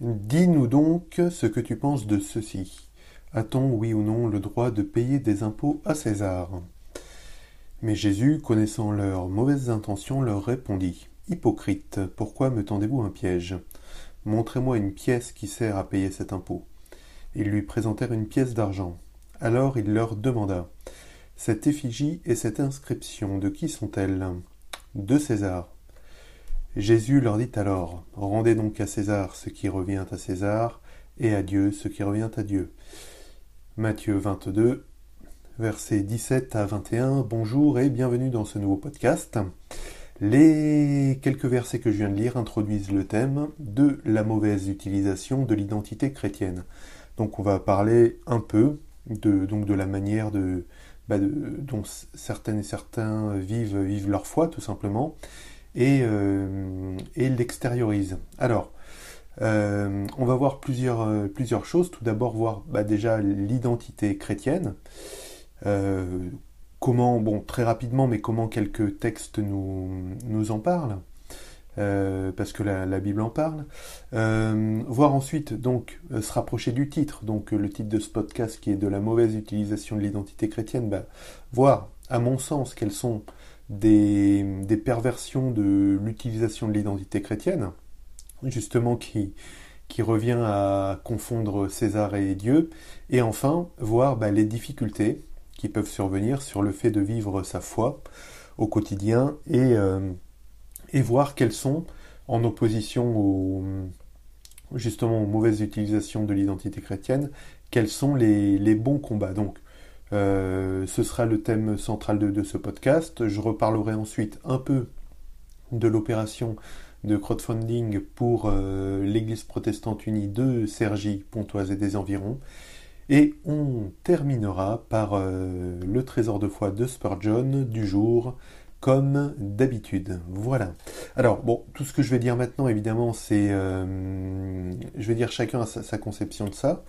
Dis-nous donc ce que tu penses de ceci. A-t-on, oui ou non, le droit de payer des impôts à César? Mais Jésus, connaissant leurs mauvaises intentions, leur répondit Hypocrite, pourquoi me tendez-vous un piège? Montrez-moi une pièce qui sert à payer cet impôt. Ils lui présentèrent une pièce d'argent. Alors il leur demanda Cette effigie et cette inscription, de qui sont-elles? De César. Jésus leur dit alors, Rendez donc à César ce qui revient à César, et à Dieu ce qui revient à Dieu. Matthieu 22, versets 17 à 21. Bonjour et bienvenue dans ce nouveau podcast. Les quelques versets que je viens de lire introduisent le thème de la mauvaise utilisation de l'identité chrétienne. Donc on va parler un peu de, la manière bah dont certaines et certains vivent, vivent leur foi tout simplement, et, euh, et l'extériorise. Alors, euh, on va voir plusieurs, euh, plusieurs choses. Tout d'abord, voir bah, déjà l'identité chrétienne. comment, bon, très rapidement, mais comment quelques textes nous, en parlent. parce que la, Bible en parle. voir ensuite donc se rapprocher du titre, donc le titre de ce podcast qui est de la mauvaise utilisation de l'identité chrétienne, bah, voir à mon sens quelles sont des, perversions de l'utilisation de l'identité chrétienne, justement qui, revient à confondre César et Dieu, et enfin voir bah, les difficultés qui peuvent survenir sur le fait de vivre sa foi au quotidien et, euh, voir quelles sont, en opposition aux, justement aux mauvaises utilisations de l'identité chrétienne, quels sont les, les bons combats. Donc, euh, ce sera le thème central de, ce podcast. Je reparlerai ensuite un peu de l'opération de crowdfunding pour euh, l'Église protestante unie de Sergi, Pontoise et des environs. Et on terminera par euh, le trésor de foi de Spurgeon du jour, comme d'habitude. Voilà. Alors, bon, tout ce que je vais dire maintenant, évidemment, c'est... je vais dire chacun sa conception de ça.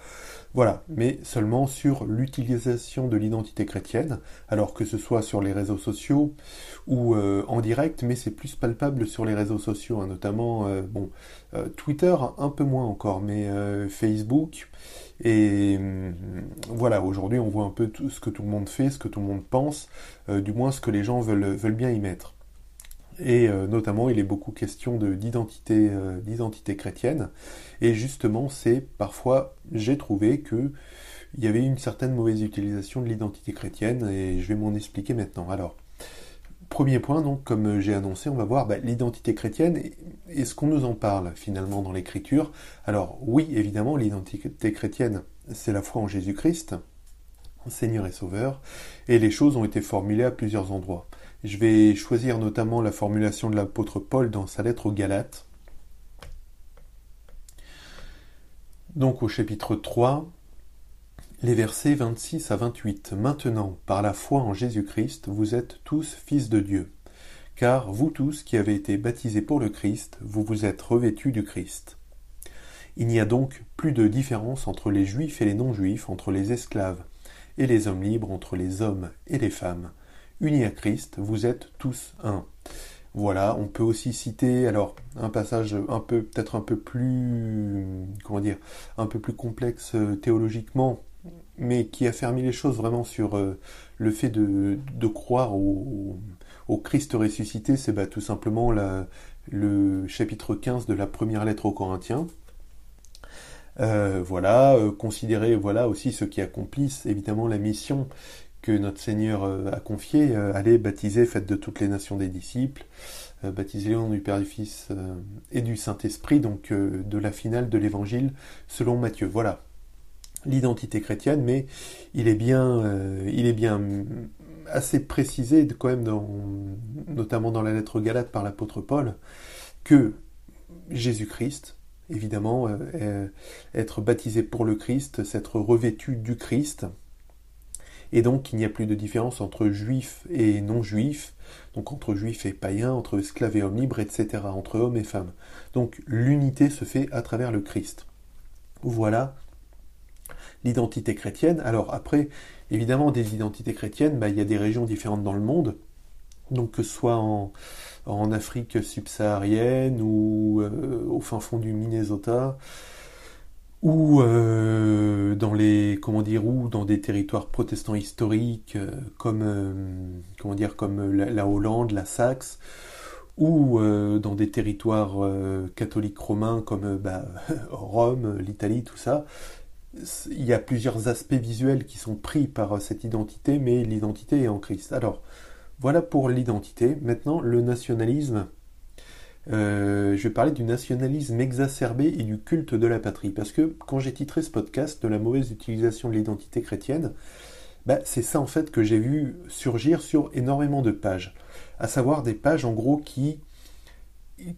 Voilà, mais seulement sur l'utilisation de l'identité chrétienne, alors que ce soit sur les réseaux sociaux ou euh, en direct, mais c'est plus palpable sur les réseaux sociaux, hein, notamment euh, bon, euh, Twitter un peu moins encore, mais Facebook. Et hum, voilà, aujourd'hui on voit un peu tout ce que tout le monde fait, ce que tout le monde pense, du moins ce que les gens veulent, bien y mettre et euh, notamment il est beaucoup question d'identité euh, d'identité chrétienne et justement c'est parfois j'ai trouvé que il y avait une certaine mauvaise utilisation de l'identité chrétienne et je vais m'en expliquer maintenant. Alors premier point donc comme j'ai annoncé on va voir bah, l'identité chrétienne et, ce qu'on nous en parle finalement dans l'écriture. Alors oui évidemment l'identité chrétienne c'est la foi en Jésus-Christ Seigneur et Sauveur et les choses ont été formulées à plusieurs endroits. Je vais choisir notamment la formulation de l'apôtre Paul dans sa lettre aux Galates. Donc au chapitre 3, les versets 26 à 28. Maintenant, par la foi en Jésus-Christ, vous êtes tous fils de Dieu. Car vous tous qui avez été baptisés pour le Christ, vous vous êtes revêtus du Christ. Il n'y a donc plus de différence entre les juifs et les non-juifs, entre les esclaves et les hommes libres, entre les hommes et les femmes unis à Christ, vous êtes tous un. Voilà, on peut aussi citer alors un passage un peu peut-être un peu plus comment dire, un peu plus complexe euh, théologiquement, mais qui a fermé les choses vraiment sur euh, le fait de, croire au, Christ ressuscité, c'est bah, tout simplement le chapitre 15 de la première lettre aux Corinthiens. Euh, voilà, considérer voilà aussi ceux qui accomplissent évidemment la mission que notre Seigneur euh, a confié, euh, allez baptiser, faites de toutes les nations des disciples, euh, baptisez au nom du Père, du Fils et du Saint-Esprit, donc de la finale de l'Évangile selon Matthieu. Voilà l'identité chrétienne, mais il est bien, bien assez précisé quand même, dans, notamment dans la lettre Galate par l'apôtre Paul, que Jésus-Christ, évidemment, être baptisé pour le Christ, s'être revêtu du Christ, et donc il n'y a plus de différence entre juifs et non-juifs, donc entre juifs et païens, entre esclaves et hommes libres, etc., entre hommes et femmes. Donc l'unité se fait à travers le Christ. Voilà l'identité chrétienne. Alors après, évidemment, des identités chrétiennes, bah, il y a des régions différentes dans le monde. Donc que ce soit en, Afrique subsaharienne ou euh, au fin fond du Minnesota, ou euh, dans les comment dire ou dans des territoires protestants historiques euh, comme comment dire comme la, Hollande, la Saxe, ou dans des territoires catholiques romains comme bah, Rome, l'Italie, tout ça. Il y a plusieurs aspects visuels qui sont pris par cette identité, mais l'identité est en Christ. Alors, voilà pour l'identité. Maintenant, le nationalisme. Euh, je vais parler du nationalisme exacerbé et du culte de la patrie. Parce que quand j'ai titré ce podcast de la mauvaise utilisation de l'identité chrétienne, bah, c'est ça en fait que j'ai vu surgir sur énormément de pages. À savoir des pages en gros qui,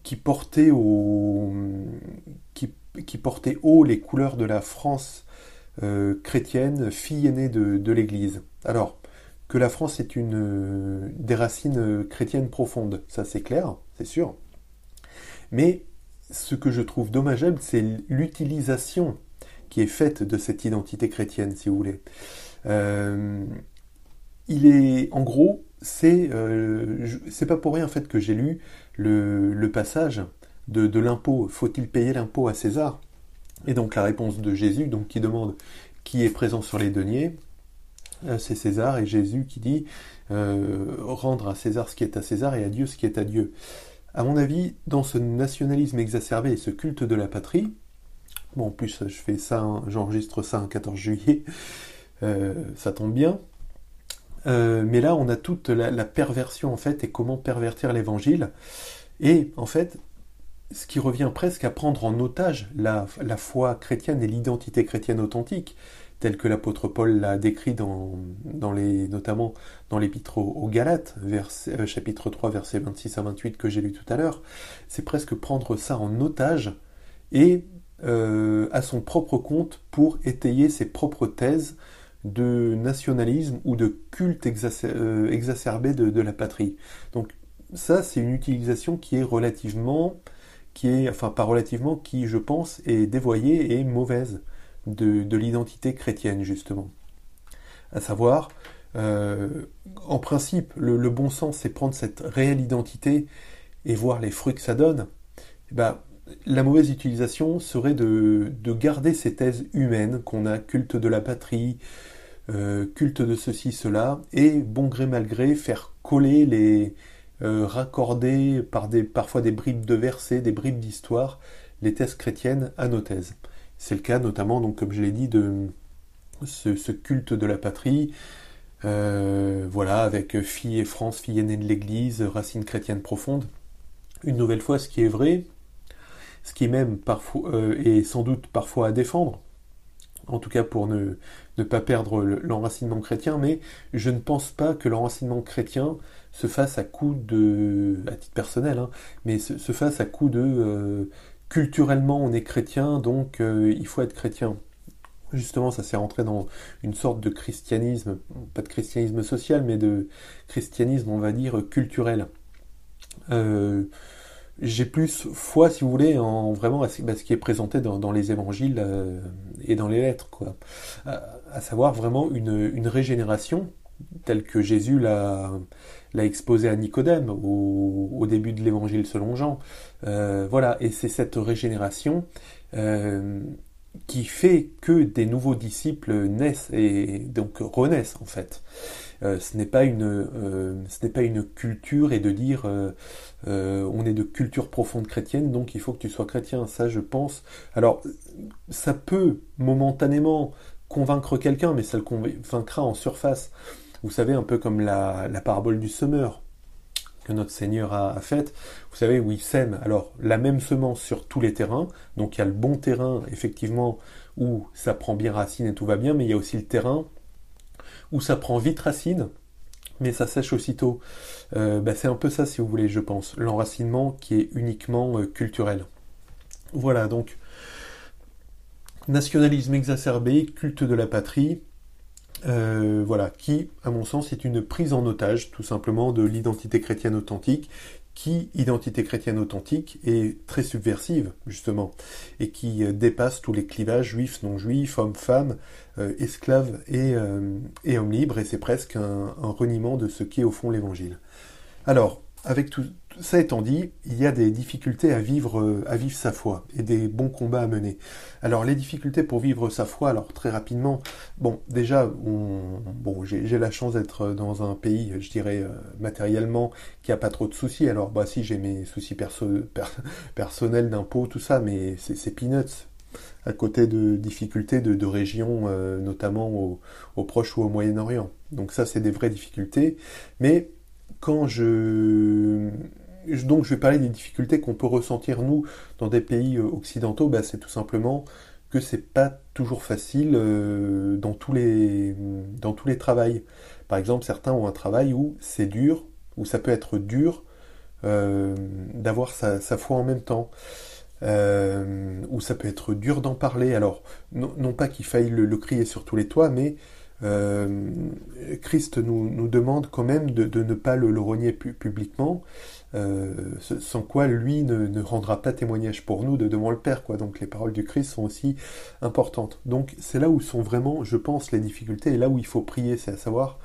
qui, portaient, au, portaient haut les couleurs de la France euh, chrétienne, fille aînée de, l'Église. Alors, que la France est une, euh, des racines euh, chrétiennes profondes, ça c'est clair, c'est sûr. Mais ce que je trouve dommageable, c'est l'utilisation qui est faite de cette identité chrétienne, si vous voulez. Il est, en gros, c'est c'est pas pour rien en fait que j'ai lu le, passage de, de l'impôt. Faut-il payer l'impôt à César? Et donc la réponse de Jésus, donc qui demande qui est présent sur les deniers? Euh, c'est César et Jésus qui dit euh, rendre à César ce qui est à César et à Dieu ce qui est à Dieu. À mon avis, dans ce nationalisme exacerbé et ce culte de la patrie, bon en plus je fais ça, j'enregistre ça un 14 juillet, euh, ça tombe bien, mais là on a toute la, perversion en fait et comment pervertir l'évangile. Et en fait, ce qui revient presque à prendre en otage la foi chrétienne et l'identité chrétienne authentique tel que l'apôtre Paul l'a décrit dans, les, notamment dans l'épître aux, Galates, euh, chapitre 3, versets 26 à 28 que j'ai lu tout à l'heure, c'est presque prendre ça en otage et euh, à son propre compte pour étayer ses propres thèses de nationalisme ou de culte euh, exacerbé de, la patrie. Donc ça, c'est une utilisation qui est relativement, qui est, enfin pas relativement, qui je pense est dévoyée et mauvaise de, l'identité chrétienne, justement. À savoir, euh, en principe, le, bon sens, c'est prendre cette réelle identité et voir les fruits que ça donne. Eh ben, la mauvaise utilisation serait de, garder ces thèses humaines qu'on a, culte de la patrie, euh, culte de ceci, cela, et bon gré mal gré faire coller les euh, raccorder des, parfois des bribes de versets, des bribes d'histoire, les thèses chrétiennes à nos thèses. C'est le cas notamment, donc, comme je l'ai dit, de ce, culte de la patrie, euh, voilà, avec fille et France, fille aînée de l'Église, racines chrétiennes profondes. Une nouvelle fois, ce qui est vrai, ce qui même parfois euh, est sans doute parfois à défendre, en tout cas pour ne, pas perdre l'enracinement chrétien, mais je ne pense pas que l'enracinement chrétien se fasse à coup de, à titre personnel, hein, mais se, fasse à coup de euh, culturellement on est chrétien, donc euh, il faut être chrétien. Justement, ça s'est rentré dans une sorte de christianisme, pas de christianisme social, mais de christianisme, on va dire, culturel. Euh, j'ai plus foi, si vous voulez, en vraiment à ce, bah, qui est présenté dans, les évangiles euh, et dans les lettres, quoi. À, savoir vraiment une régénération tel que Jésus l'a exposé à Nicodème au, début de l'évangile selon Jean. Euh, voilà, et c'est cette régénération euh, qui fait que des nouveaux disciples naissent et donc renaissent en fait. Euh, ce n'est pas une ce n'est pas une culture et de dire on est de culture profonde chrétienne donc il faut que tu sois chrétien ça je pense. Alors ça peut momentanément convaincre quelqu'un mais ça le convaincra en surface. Vous savez, un peu comme la, parabole du semeur que notre Seigneur a, faite, vous savez, où il sème. Alors la même semence sur tous les terrains, donc il y a le bon terrain, effectivement, où ça prend bien racine et tout va bien, mais il y a aussi le terrain où ça prend vite racine, mais ça sèche aussitôt. Euh, bah, c'est un peu ça, si vous voulez, je pense, l'enracinement qui est uniquement euh, culturel. Voilà, donc, nationalisme exacerbé, culte de la patrie, euh, voilà, qui, à mon sens, est une prise en otage, tout simplement, de l'identité chrétienne authentique, qui, identité chrétienne authentique, est très subversive, justement, et qui euh, dépasse tous les clivages juifs, non-juifs, hommes-femmes, euh, esclaves et, hommes libres, et c'est presque un, reniement de ce qu'est au fond l'évangile. Alors, avec tout, ça étant dit, il y a des difficultés à vivre, euh, à vivre sa foi et des bons combats à mener. Alors les difficultés pour vivre sa foi, alors très rapidement, bon déjà, bon j'ai la chance d'être dans un pays, je dirais euh, matériellement, qui a pas trop de soucis. Alors bah si j'ai mes soucis perso personnels d'impôts, tout ça, mais c'est peanuts à côté de difficultés de, régions, euh, notamment au, au Proche ou au Moyen-Orient. Donc ça c'est des vraies difficultés, mais quand je donc je vais parler des difficultés qu'on peut ressentir nous dans des pays euh, occidentaux, bah, c'est tout simplement que c'est pas toujours facile euh, dans tous les dans tous les travails. Par exemple, certains ont un travail où c'est dur, où ça peut être dur euh, d'avoir sa, foi en même temps. où ça peut être dur d'en parler. Alors, non, pas qu'il faille le, crier sur tous les toits, mais Christ nous, demande quand même de, ne pas le, renier publiquement, euh, sans quoi lui ne, rendra pas témoignage pour nous de devant le Père. Quoi. Donc les paroles du Christ sont aussi importantes. Donc c'est là où sont vraiment, je pense, les difficultés et là où il faut prier, c'est à savoir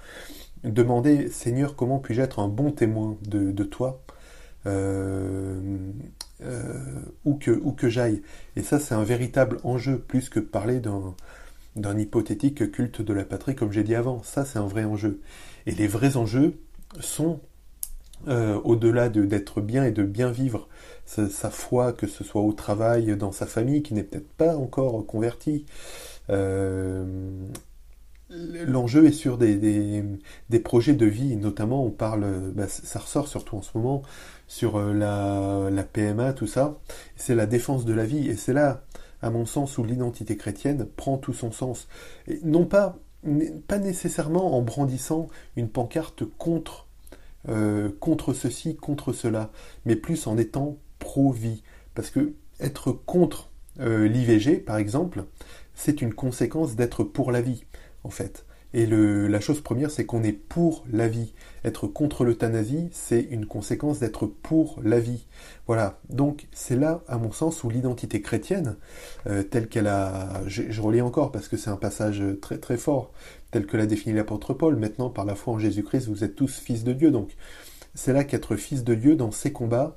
demander, Seigneur, comment puis-je être un bon témoin de, toi euh, euh, où que, que j'aille. Et ça, c'est un véritable enjeu, plus que parler d'un hypothétique culte de la patrie, comme j'ai dit avant. Ça, c'est un vrai enjeu. Et les vrais enjeux sont euh, au-delà d'être bien et de bien vivre sa, foi, que ce soit au travail, dans sa famille, qui n'est peut-être pas encore convertie. Euh, l'enjeu est sur des, projets de vie, notamment on parle, bah, ça ressort surtout en ce moment, sur euh, la, PMA, tout ça, c'est la défense de la vie, et c'est là, à mon sens, où l'identité chrétienne prend tout son sens. Et non pas, pas nécessairement en brandissant une pancarte contre euh, contre ceci, contre cela, mais plus en étant pro-vie. Parce que être contre euh, l'IVG, par exemple, c'est une conséquence d'être pour la vie, en fait. Et la chose première, c'est qu'on est pour la vie. Être contre l'euthanasie, c'est une conséquence d'être pour la vie. Voilà. Donc c'est là, à mon sens, où l'identité chrétienne, euh, telle qu'elle a, je, je, relis encore parce que c'est un passage très très fort, tel que l'a défini l'apôtre Paul. Maintenant, par la foi en Jésus-Christ, vous êtes tous fils de Dieu. Donc c'est là qu'être fils de Dieu dans ces combats,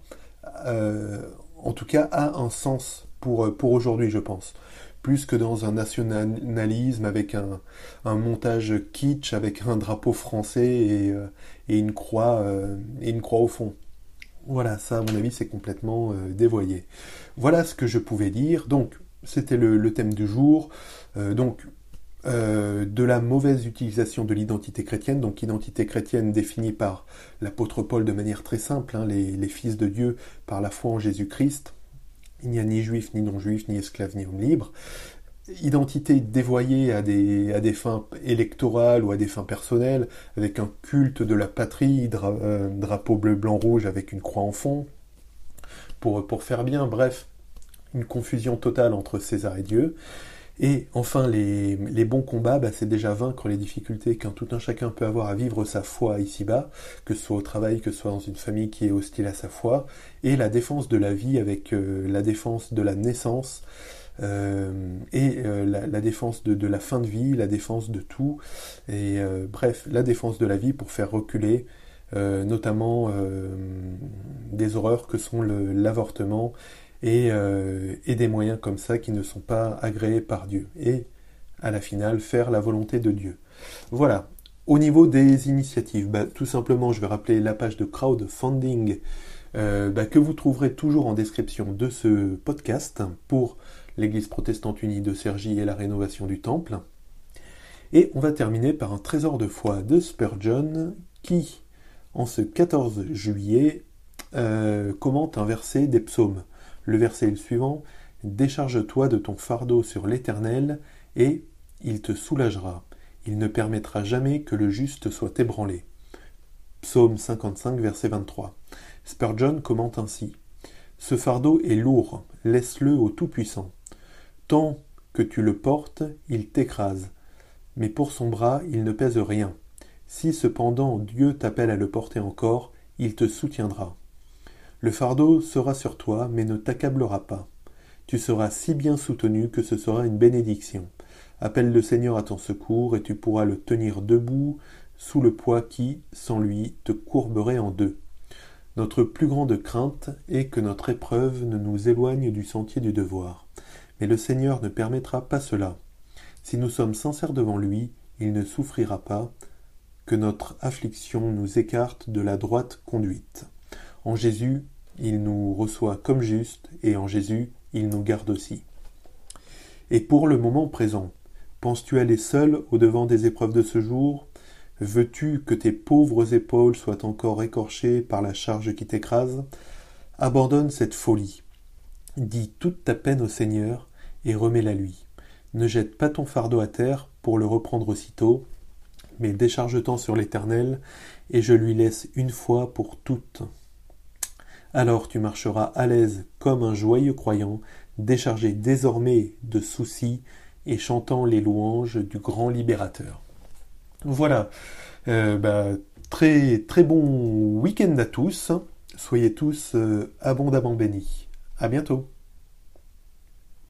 euh, en tout cas, a un sens pour pour aujourd'hui, je pense plus que dans un nationalisme avec un, montage kitsch, avec un drapeau français et, euh, une, croix, euh, et une croix au fond. Voilà, ça à mon avis c'est complètement euh, dévoyé. Voilà ce que je pouvais dire. Donc c'était le, thème du jour. donc de la mauvaise utilisation de l'identité chrétienne, donc identité chrétienne définie par l'apôtre Paul de manière très simple, hein, les, fils de Dieu par la foi en Jésus-Christ, il n'y a ni juif, ni non-juif, ni esclave, ni homme libre. Identité dévoyée à des, à des fins électorales ou à des fins personnelles, avec un culte de la patrie, euh, drapeau bleu, blanc, rouge avec une croix en fond, pour, pour faire bien, bref, une confusion totale entre César et Dieu. Et enfin, les, bons combats, bah, c'est déjà vaincre les difficultés qu'un tout un chacun peut avoir à vivre sa foi ici-bas, que ce soit au travail, que ce soit dans une famille qui est hostile à sa foi, et la défense de la vie avec euh, la défense de la naissance, euh, et euh, la, défense de, la fin de vie, la défense de tout, et bref, la défense de la vie pour faire reculer notamment des horreurs que sont l'avortement euh, et, des moyens comme ça qui ne sont pas agréés par Dieu. Et à la finale, faire la volonté de Dieu. Voilà. Au niveau des initiatives, bah, tout simplement, je vais rappeler la page de crowdfunding euh, bah, que vous trouverez toujours en description de ce podcast pour l'Église protestante unie de Sergi et la rénovation du temple. Et on va terminer par un trésor de foi de Spurgeon qui, en ce 14 juillet, euh, commente un verset des psaumes. Le verset suivant Décharge-toi de ton fardeau sur l'Éternel, et il te soulagera. Il ne permettra jamais que le juste soit ébranlé. Psaume 55, verset 23. Spurgeon commente ainsi Ce fardeau est lourd, laisse-le au Tout-Puissant. Tant que tu le portes, il t'écrase. Mais pour son bras, il ne pèse rien. Si cependant Dieu t'appelle à le porter encore, il te soutiendra. Le fardeau sera sur toi, mais ne t'accablera pas. Tu seras si bien soutenu que ce sera une bénédiction. Appelle le Seigneur à ton secours, et tu pourras le tenir debout sous le poids qui, sans lui, te courberait en deux. Notre plus grande crainte est que notre épreuve ne nous éloigne du sentier du devoir. Mais le Seigneur ne permettra pas cela. Si nous sommes sincères devant lui, il ne souffrira pas que notre affliction nous écarte de la droite conduite. En Jésus, il nous reçoit comme juste, et en Jésus, il nous garde aussi. Et pour le moment présent, penses-tu aller seul au devant des épreuves de ce jour? Veux-tu que tes pauvres épaules soient encore écorchées par la charge qui t'écrase? Abandonne cette folie. Dis toute ta peine au Seigneur et remets-la lui. Ne jette pas ton fardeau à terre pour le reprendre aussitôt, mais décharge-t'en sur l'Éternel, et je lui laisse une fois pour toutes. Alors tu marcheras à l'aise comme un joyeux croyant, déchargé désormais de soucis et chantant les louanges du grand libérateur. Voilà, euh, bah, très très bon week-end à tous. Soyez tous euh, abondamment bénis. À bientôt.